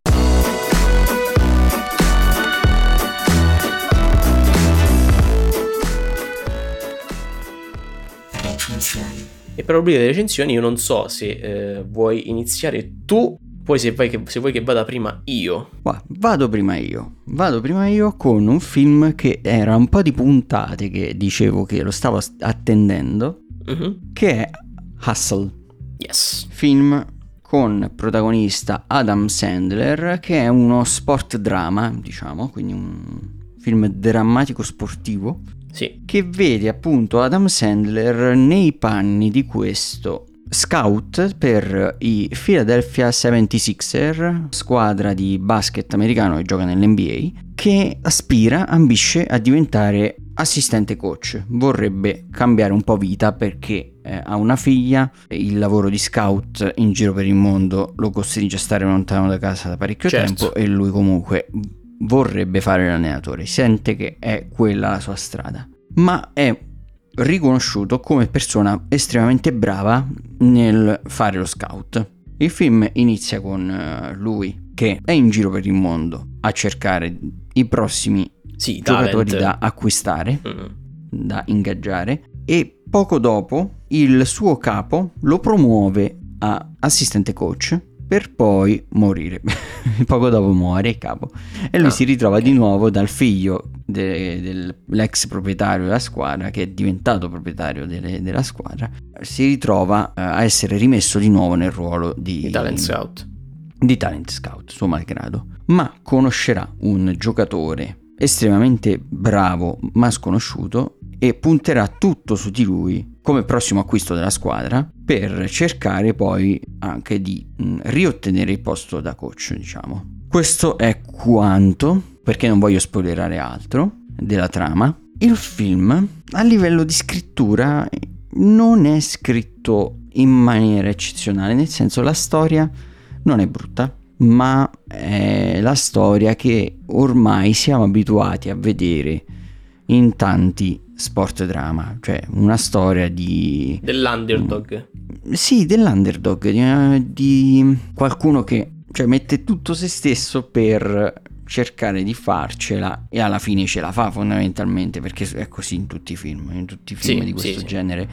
E per la rubrica delle recensioni io non so se eh, vuoi iniziare tu poi se, che, se, vuoi che vada prima io. vado prima io. Vado prima io con un film che era un po' di puntate che dicevo che lo stavo attendendo. Uh-huh. Che è Hustle. Yes. Film con protagonista Adam Sandler che è uno sport drama, diciamo, quindi un film drammatico sportivo. Sì. Che vede appunto Adam Sandler nei panni di questo scout per i Philadelphia 76er, squadra di basket americano che gioca nell'NBA, che aspira, ambisce a diventare assistente coach. Vorrebbe cambiare un po' vita perché eh, ha una figlia, il lavoro di scout in giro per il mondo lo costringe a stare lontano da casa da parecchio certo. tempo e lui comunque vorrebbe fare l'allenatore, sente che è quella la sua strada. Ma è riconosciuto come persona estremamente brava nel fare lo scout. Il film inizia con eh, lui che è in giro per il mondo a cercare i prossimi sì, giocatori talent. da acquistare, mm. da ingaggiare e Poco dopo il suo capo lo promuove a assistente coach per poi morire. *laughs* Poco dopo muore il capo e lui ah, si ritrova okay. di nuovo dal figlio de- dell'ex proprietario della squadra, che è diventato proprietario de- della squadra, si ritrova uh, a essere rimesso di nuovo nel ruolo di, di talent scout. Di talent scout, suo malgrado. Ma conoscerà un giocatore estremamente bravo ma sconosciuto e punterà tutto su di lui come prossimo acquisto della squadra per cercare poi anche di mh, mm, riottenere il posto da coach, diciamo. Questo è quanto, perché non voglio spoilerare altro della trama. Il film a livello di scrittura non è scritto in maniera eccezionale, nel senso la storia non è brutta, ma è la storia che ormai siamo abituati a vedere in tanti sport drama, cioè una storia di... Dell'underdog. Sì, dell'underdog, di, eh, di qualcuno che cioè, mette tutto se stesso per cercare di farcela e alla fine ce la fa fondamentalmente perché è così in tutti i film, in tutti i film sì, di questo sì, genere.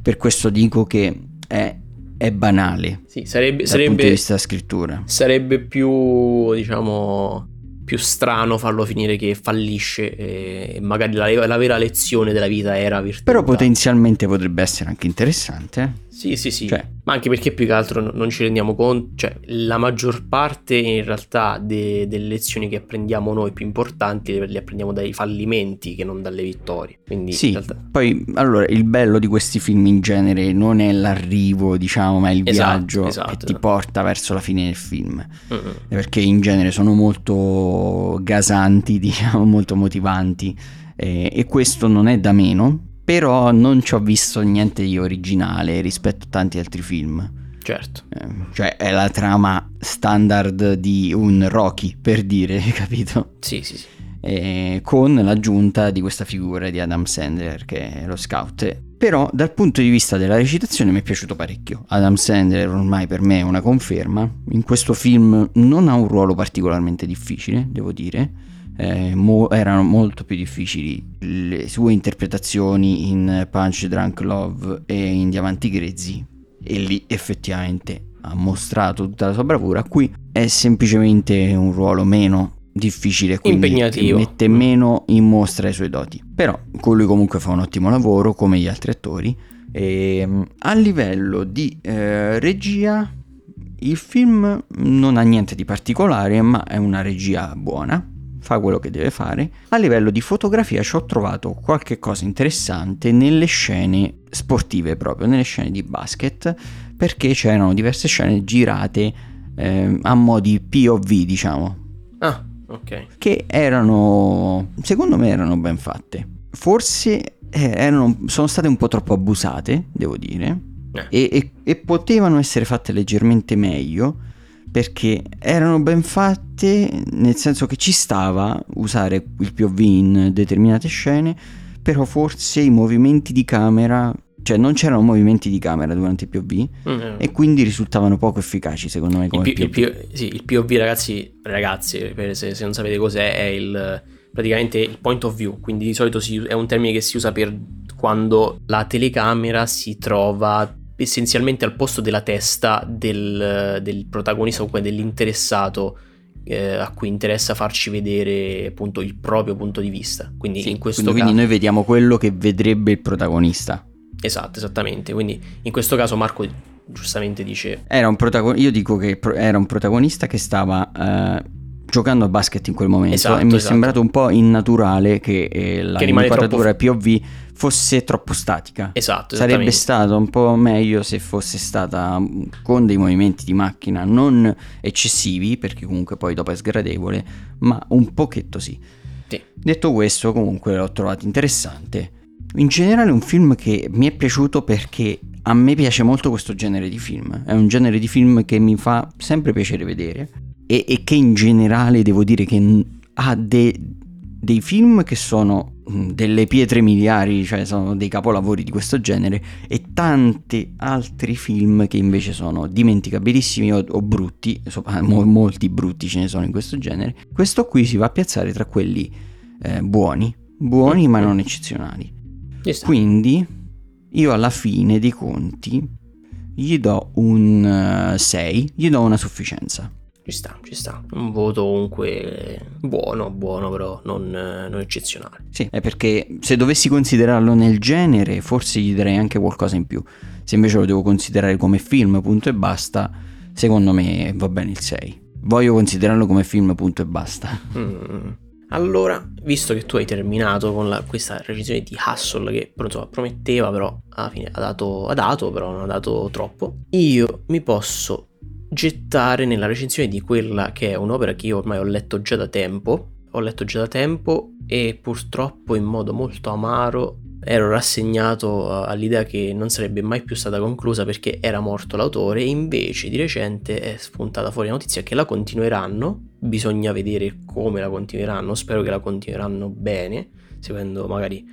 Per questo dico che è, è banale. Sì, sarebbe, dal sarebbe, punto di vista scrittura. Sarebbe più, diciamo, più strano farlo finire che fallisce e magari la, la vera lezione della vita era virtuosa. Però potenzialmente potrebbe essere anche interessante. Eh? Sì, sì, sì. Cioè. Ma anche perché più che altro non ci rendiamo conto, cioè la maggior parte in realtà de- delle lezioni che apprendiamo noi più importanti le, apprendiamo dai fallimenti che non dalle vittorie. Quindi sì, realtà... poi allora il bello di questi film in genere non è l'arrivo, diciamo, ma è il esatto, viaggio esatto, che esatto. ti porta verso la fine del film. Mm-hmm. Perché in genere sono molto gasanti, *laughs* diciamo, molto motivanti. Eh, e questo non è da meno però non ci ho visto niente di originale rispetto a tanti altri film. Certo. Eh, cioè è la trama standard di un Rocky, per dire, *laughs* capito? Sì, sì, sì. E con l'aggiunta di questa figura di Adam Sandler che è lo scout. Però dal punto di vista della recitazione mi è piaciuto parecchio. Adam Sandler ormai per me è una conferma. In questo film non ha un ruolo particolarmente difficile, devo dire eh, mo- erano molto più difficili le sue interpretazioni in Punch Drunk Love e in Diamanti Grezzi. E lì effettivamente ha mostrato tutta la sua bravura. Qui è semplicemente un ruolo meno difficile quindi impegnativo. mette meno in mostra i suoi doti. Però con lui comunque fa un ottimo lavoro come gli altri attori. E, ehm, a livello di eh, regia il film non ha niente di particolare ma è una regia buona fa quello che deve fare. A livello di fotografia ci ho trovato qualche cosa interessante nelle scene sportive proprio, nelle scene di basket, perché c'erano diverse scene girate eh, a modi POV, diciamo. Ah, ok. Che erano, secondo me erano ben fatte. Forse eh, erano, sono state un po' troppo abusate, devo dire, eh. e, e, e potevano essere fatte leggermente meglio perché erano ben fatte nel senso che ci stava usare il POV in determinate scene, però forse i movimenti di camera, cioè non c'erano movimenti di camera durante il POV mm-hmm. e quindi risultavano poco efficaci secondo me come il, P- POV. Il, sì, il POV ragazzi, ragazzi, se, se non sapete cos'è è il praticamente il point of view, quindi di solito si, è un termine che si usa per quando la telecamera si trova essenzialmente al posto della testa del, del protagonista o comunque dell'interessato eh, a cui interessa farci vedere appunto il proprio punto di vista. Quindi sì, in questo quindi, caso... quindi noi vediamo quello che vedrebbe il protagonista. Esatto, esattamente. Quindi in questo caso Marco giustamente dice... Era un protagonista, io dico che era un protagonista che stava... Uh giocando a basket in quel momento esatto, e mi esatto. è sembrato un po' innaturale che eh, la che inquadratura troppo... POV fosse troppo statica. Esatto. Sarebbe stato un po' meglio se fosse stata con dei movimenti di macchina non eccessivi, perché comunque poi dopo è sgradevole, ma un pochetto sì. sì. Detto questo, comunque l'ho trovato interessante. In generale è un film che mi è piaciuto perché a me piace molto questo genere di film. È un genere di film che mi fa sempre piacere vedere e, e che in generale devo dire che ha de, dei film che sono delle pietre miliari, cioè sono dei capolavori di questo genere, e tanti altri film che invece sono dimenticabilissimi o, o brutti, insomma, mo, molti brutti ce ne sono in questo genere. Questo qui si va a piazzare tra quelli eh, buoni, buoni ma non eccezionali. Quindi io alla fine dei conti gli do un 6, uh, gli do una sufficienza. Ci sta, ci sta. Un voto comunque buono, buono però non, non, eccezionale. Sì, è perché se dovessi considerarlo nel genere forse gli darei anche qualcosa in più. Se invece lo devo considerare come film, punto e basta, secondo me va bene il 6. Voglio considerarlo come film, punto e basta. Mm. Allora, visto che tu hai terminato con la, questa recensione di Hustle che insomma, prometteva però alla fine ha dato, ha dato, però non ha dato troppo, io mi posso gettare nella recensione di quella che è un'opera che io ormai ho letto già da tempo, ho letto già da tempo e purtroppo in modo molto amaro ero rassegnato all'idea che non sarebbe mai più stata conclusa perché era morto l'autore e invece di recente è spuntata fuori la notizia che la continueranno, bisogna vedere come la continueranno, spero che la continueranno bene, seguendo magari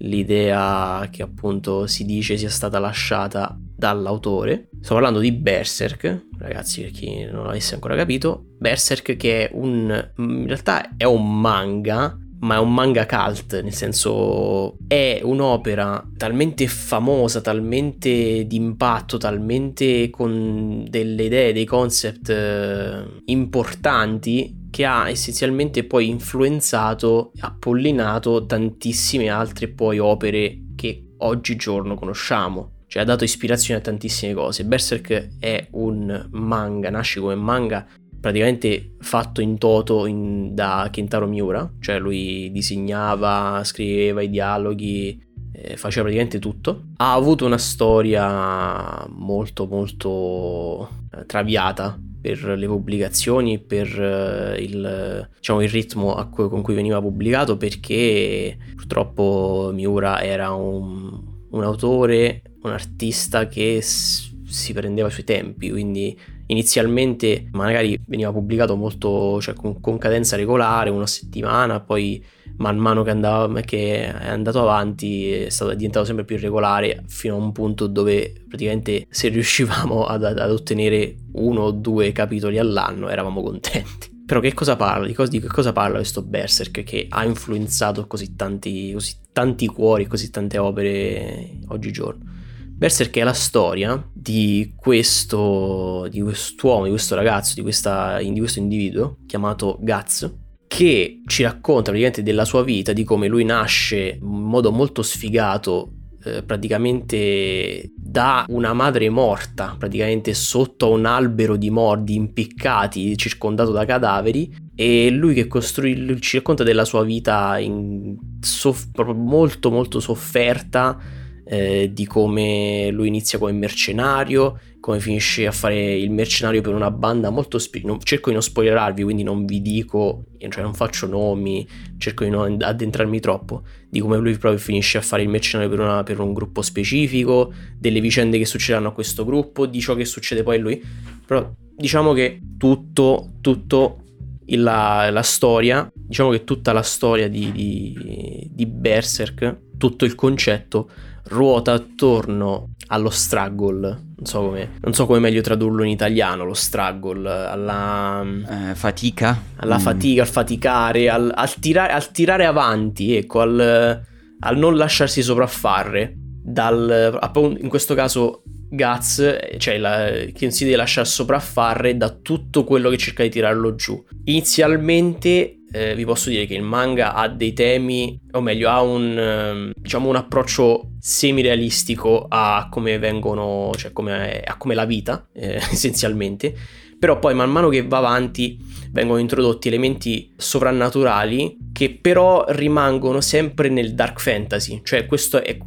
l'idea che appunto si dice sia stata lasciata dall'autore. Sto parlando di Berserk, ragazzi, per chi non l'avesse ancora capito. Berserk che è un... in realtà è un manga, ma è un manga cult, nel senso è un'opera talmente famosa, talmente d'impatto, talmente con delle idee, dei concept eh, importanti che ha essenzialmente poi influenzato, appollinato tantissime altre poi opere che oggigiorno conosciamo cioè ha dato ispirazione a tantissime cose. Berserk è un manga, nasce come manga praticamente fatto in toto in, da Kentaro Miura, cioè lui disegnava, scriveva i dialoghi, eh, faceva praticamente tutto. Ha avuto una storia molto molto eh, traviata per le pubblicazioni, per eh, il, diciamo, il ritmo cui, con cui veniva pubblicato perché purtroppo Miura era un, un autore un artista che si prendeva i suoi tempi, quindi inizialmente magari veniva pubblicato molto, cioè con, con cadenza regolare, una settimana, poi man mano che, andava, che è andato avanti è, stato, è diventato sempre più regolare fino a un punto dove praticamente se riuscivamo ad, ad ottenere uno o due capitoli all'anno eravamo contenti. Però che cosa parla? Di cosa, di cosa parla questo Berserk che ha influenzato così tanti, così tanti cuori, così tante opere oggigiorno? Berserk è la storia di questo di quest'uomo, di questo ragazzo, di, questa, di questo individuo chiamato Guts che ci racconta praticamente della sua vita, di come lui nasce in modo molto sfigato eh, praticamente da una madre morta, praticamente sotto un albero di mordi impiccati, circondato da cadaveri, e lui che costruì, ci racconta della sua vita in, soff- molto molto sofferta eh, di come lui inizia come mercenario, come finisce a fare il mercenario per una banda molto... Spi- non, cerco di non spoilerarvi, quindi non vi dico, cioè non faccio nomi, cerco di non addentrarmi troppo, di come lui proprio finisce a fare il mercenario per, una, per un gruppo specifico, delle vicende che succederanno a questo gruppo, di ciò che succede poi a lui. Però diciamo che tutto, tutto la, la, storia, diciamo che tutta la storia di, di, di Berserk, tutto il concetto ruota attorno allo struggle. Non so come, non so come meglio tradurlo in italiano, lo struggle, alla eh, fatica. Alla mm. fatica, al faticare, al, al, tirare, al tirare avanti, ecco, al, al non lasciarsi sopraffare. Dal, in questo caso Guts, cioè la, che si deve lasciare sopraffare da tutto quello che cerca di tirarlo giù. Inizialmente eh, vi posso dire che il manga ha dei temi, o meglio, ha un, eh, diciamo, un approccio semi-realistico a come vengono, cioè come, a come la vita, eh, *laughs* essenzialmente. Però poi man mano che va avanti vengono introdotti elementi sovrannaturali che però rimangono sempre nel dark fantasy, cioè questo, è,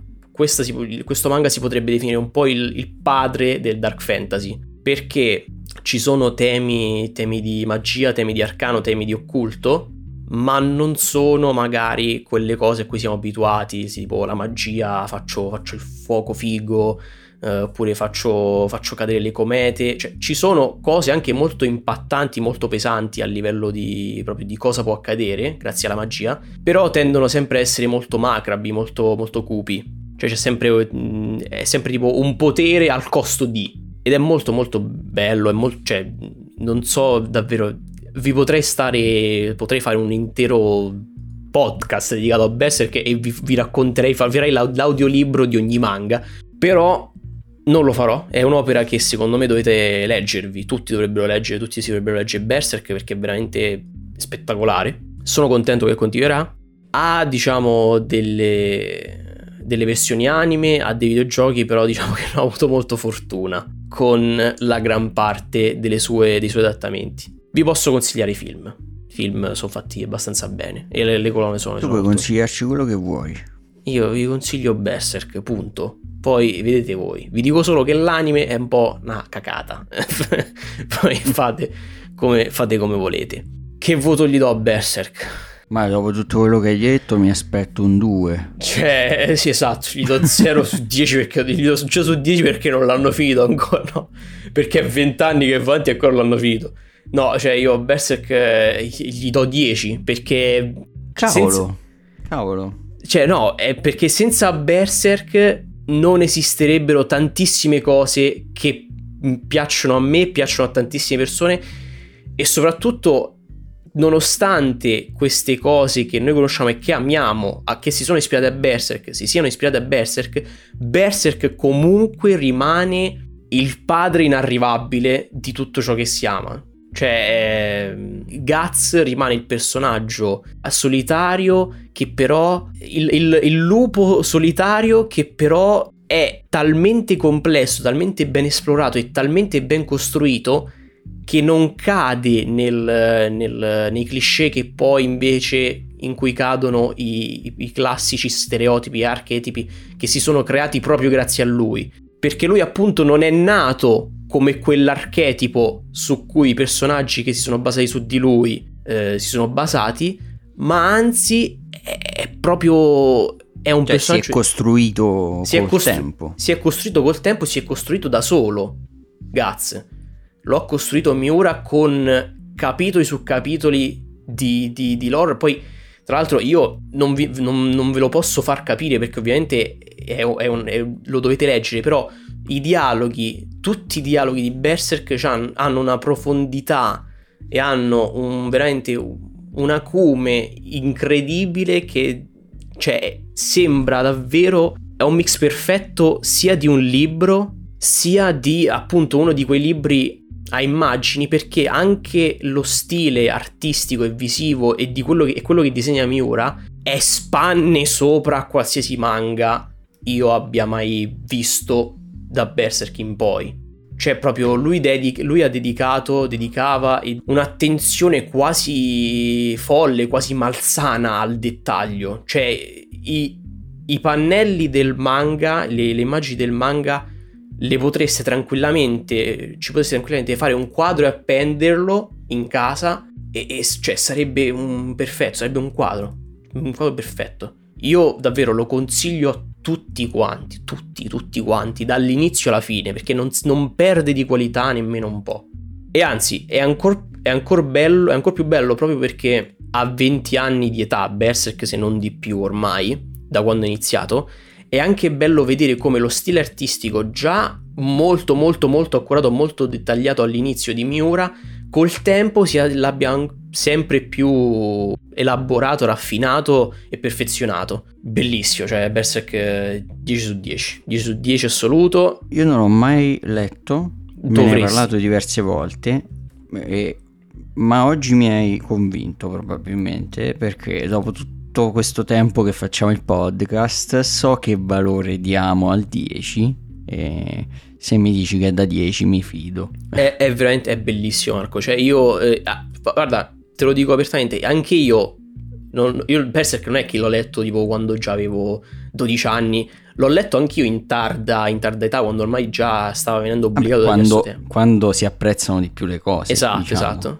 si, questo manga si potrebbe definire un po' il, il padre del dark fantasy, perché ci sono temi, temi di magia, temi di arcano, temi di occulto, ma non sono magari quelle cose a cui siamo abituati, tipo la magia, faccio, faccio il fuoco figo, eh, oppure faccio, faccio, cadere le comete, cioè ci sono cose anche molto impattanti, molto pesanti a livello di, proprio di cosa può accadere grazie alla magia, però tendono sempre a essere molto macrabi, molto, molto cupi, cioè c'è sempre, mm, è sempre tipo un potere al costo di, ed è molto molto bello, molto, cioè non so davvero vi potrei stare, potrei fare un intero podcast dedicato a Berserk e vi, vi racconterei, farei l'audiolibro di ogni manga, però non lo farò, è un'opera che secondo me dovete leggervi, tutti dovrebbero leggere, tutti si dovrebbero leggere Berserk perché è veramente spettacolare. Sono contento che continuerà. Ha, diciamo, delle, delle versioni anime, ha dei videogiochi, però diciamo *laughs* che non ha avuto molto fortuna con la gran parte sue, dei suoi adattamenti. Vi posso consigliare i film. I film sono fatti abbastanza bene e le, le colonne sono... Tu puoi consigliarci quello che vuoi. Io vi consiglio Berserk, punto. Poi vedete voi. Vi dico solo che l'anime è un po' una cacata. *laughs* Poi fate come, fate come volete. Che voto gli do a Berserk? Ma dopo tutto quello che hai detto mi aspetto un 2. Cioè, sì, esatto, gli do 0 su 10 perché gli do 0 su 10 perché non l'hanno finito ancora, no? Perché è 20 anni che avanti e ancora l'hanno finito. No, cioè io Berserk eh, gli do 10 perché... Cavolo, senza... cavolo. Cioè no, è perché senza Berserk non esisterebbero tantissime cose che piacciono a me, piacciono a tantissime persone e soprattutto nonostante queste cose che noi conosciamo e che amiamo, a che si sono ispirate a Berserk, si siano ispirate a Berserk, Berserk comunque rimane il padre inarrivabile di tutto ciò che si ama. Cioè, Guts rimane il personaggio solitario che però. Il, il, il, lupo solitario che però è talmente complesso, talmente ben esplorato e talmente ben costruito che non cade nel, nel, nei cliché che poi invece in cui cadono i, i, i classici stereotipi e archetipi che si sono creati proprio grazie a lui. Perché lui appunto non è nato come quell'archetipo su cui i personaggi che si sono basati su di lui eh, si sono basati, ma anzi è proprio è un cioè, personaggio si è costruito si col è costru- tempo. Si è costruito col tempo, si è costruito da solo. Gaz. L'ho costruito Miura con capitoli su capitoli di, di, di lore. Poi, tra l'altro, io non, vi, non, non, ve lo posso far capire perché ovviamente è, è un, è, lo dovete leggere, però i dialoghi, tutti i dialoghi di Berserk hanno una profondità e hanno un, veramente un acume incredibile che cioè, sembra davvero è un mix perfetto sia di un libro sia di appunto uno di quei libri a immagini perché anche lo stile artistico e visivo e di quello che, quello che disegna Miura è spanne sopra qualsiasi manga io abbia mai visto da Berserk in poi. Cioè, proprio lui, dedica, lui ha dedicato, dedicava un'attenzione quasi folle, quasi malsana al dettaglio. Cioè, i, i pannelli del manga, le, le, immagini del manga, le potreste tranquillamente, ci potreste tranquillamente fare un quadro e appenderlo in casa. E, e cioè, sarebbe un perfetto, sarebbe un quadro. Un quadro perfetto. Io davvero lo consiglio a tutti quanti, tutti, tutti quanti, dall'inizio alla fine, perché non, non perde di qualità nemmeno un po'. E anzi, è ancora ancor bello, è ancora più bello proprio perché ha 20 anni di età, Berserk se non di più ormai, da quando è iniziato, è anche bello vedere come lo stile artistico già molto molto molto accurato, molto dettagliato all'inizio di Miura, col tempo si l'abbia sempre più elaborato, raffinato e perfezionato. Bellissimo, cioè Berserk 10 su 10, 10 su 10 assoluto. Io non l'ho mai letto, me ne hai parlato diverse volte, e... ma oggi mi hai convinto probabilmente perché dopo tutto questo tempo che facciamo il podcast so che valore diamo al 10 e se mi dici che è da 10 mi fido. È, è veramente è bellissimo Marco, cioè io, eh, ah, guarda, te lo dico apertamente, anche io, non, io il Berserk non è che l'ho letto tipo quando già avevo 12 anni, l'ho letto anch'io in tarda, in tarda età, quando ormai già stava venendo obbligato Vabbè, quando, quando si apprezzano di più le cose. Esatto, diciamo. esatto.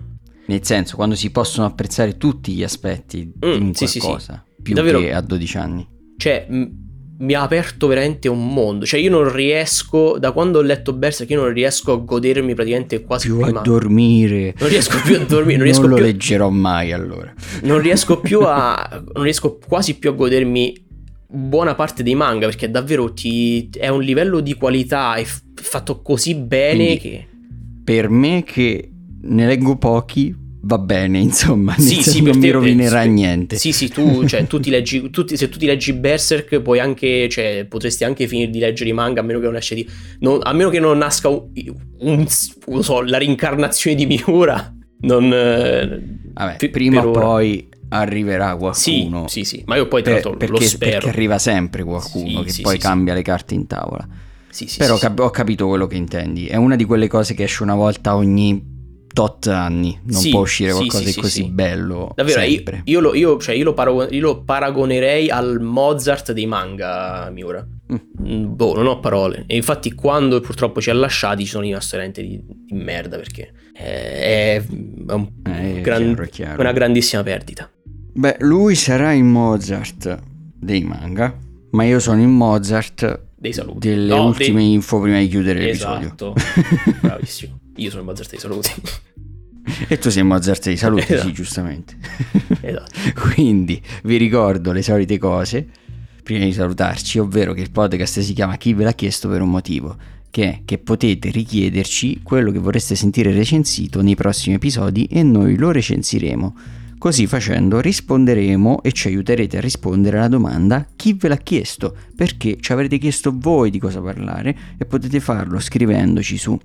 Nel senso, quando si possono apprezzare tutti gli aspetti mm, di sì, qualcosa, sì, sì. più Davvero, che a 12 anni. Cioè, mi ha aperto veramente un mondo. Cioè, io non riesco, da quando ho letto Berserk, io non riesco a godermi praticamente quasi più prima. a dormire. Non riesco più a dormire. Non, riesco non lo più... leggerò mai allora. Non riesco *laughs* più a. non riesco quasi più a godermi buona parte dei manga perché davvero ti... è un livello di qualità è fatto così bene Quindi, che. Per me che ne leggo pochi, va bene, *laughs* insomma, sì, sì, non mi rovinerà sì, niente. Sì, sì, tu, cioè, tu ti leggi, tu, se tu ti leggi Berserk, puoi anche, cioè, potresti anche finire di leggere i manga, a meno che non di... Non, a meno che non nasca un, un, un so, la rincarnazione di Miura, non... Vabbè, p- prima o poi arriverà qualcuno. Sì, sì, sì, ma io poi tra l'altro perché, lo spero. Perché arriva sempre qualcuno sì, che sì, poi sì, cambia le carte in tavola. Però cap- ho capito quello che intendi. È una di quelle cose che esce una volta ogni tot anni, non può uscire qualcosa di così bello. Davvero, io, io, lo, io, cioè, io, lo paragon- io, lo, paragonerei al Mozart dei manga Miura. Mm. Boh, non ho parole. E infatti, quando purtroppo ci ha lasciati, ci sono rimasto veramente di, di merda perché è, è, un, eh, gran, chiaro, chiaro. una grandissima perdita. Beh, lui sarà il Mozart dei manga, ma io sono il Mozart dei saluti. Delle no, ultime dei... info prima di chiudere esatto. l'episodio. Bravissimo. *laughs* Io sono il Mozart dei saluti. E tu sei il Mozart dei saluti, esatto. sì, giustamente. Esatto. *laughs* Quindi vi ricordo le solite cose prima di salutarci, ovvero che il podcast si chiama Chi ve l'ha chiesto per un motivo, che è che potete richiederci quello che vorreste sentire recensito nei prossimi episodi e noi lo recensiremo. Così facendo risponderemo e ci aiuterete a rispondere alla domanda chi ve l'ha chiesto, perché ci avrete chiesto voi di cosa parlare e potete farlo scrivendoci su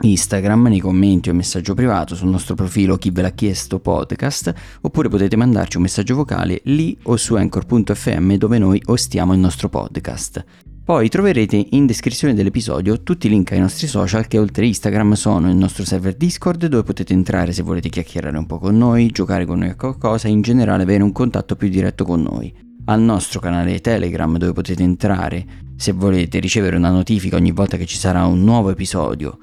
Instagram nei commenti o messaggio privato sul nostro profilo chi ve l'ha chiesto podcast oppure potete mandarci un messaggio vocale lì o su anchor.fm dove noi ostiamo il nostro podcast. Poi troverete in descrizione dell'episodio tutti i link ai nostri social che oltre Instagram sono il nostro server Discord dove potete entrare se volete chiacchierare un po' con noi, giocare con noi a qualcosa e in generale avere un contatto più diretto con noi. Al nostro canale Telegram dove potete entrare se volete ricevere una notifica ogni volta che ci sarà un nuovo episodio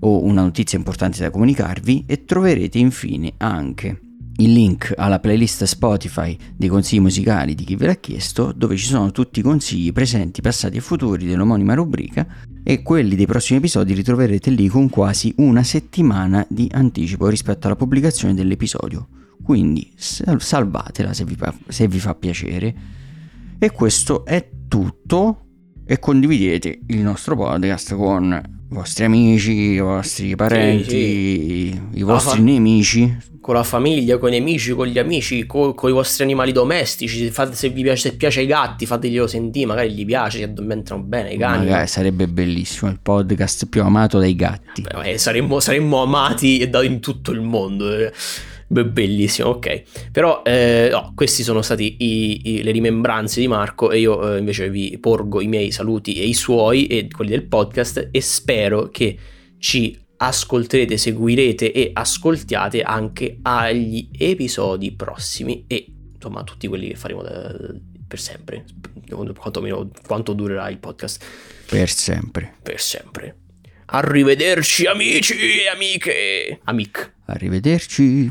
o una notizia importante da comunicarvi e troverete infine anche il link alla playlist Spotify dei consigli musicali di chi ve l'ha chiesto, dove ci sono tutti i consigli presenti, passati e futuri dell'omonima rubrica e quelli dei prossimi episodi li troverete lì con quasi una settimana di anticipo rispetto alla pubblicazione dell'episodio. Quindi salvatela se vi, se vi fa piacere. E questo è tutto e condividete il nostro podcast con i vostri amici, i vostri parenti, sì, sì. i vostri ah, nemici con la famiglia, con i nemici, con gli amici, con, con i vostri animali domestici. Fate, se vi piace, se piace ai gatti, fateglielo sentire, magari gli piace, si addormentano bene i cani. Magari sarebbe bellissimo il podcast più amato dai gatti. Beh, saremmo, saremmo, amati in tutto il mondo. Bellissimo, ok. Però eh, no, questi sono stati i, i, le rimembranze di Marco e io eh, invece vi porgo i miei saluti e i suoi e quelli del podcast e spero che ci ascolterete, seguirete e ascoltiate anche agli episodi prossimi e insomma tutti quelli che faremo da, per sempre, quantomeno quanto durerà il podcast. Per sempre. Per sempre. Arrivederci amici e amiche. Amic. Arrivederci.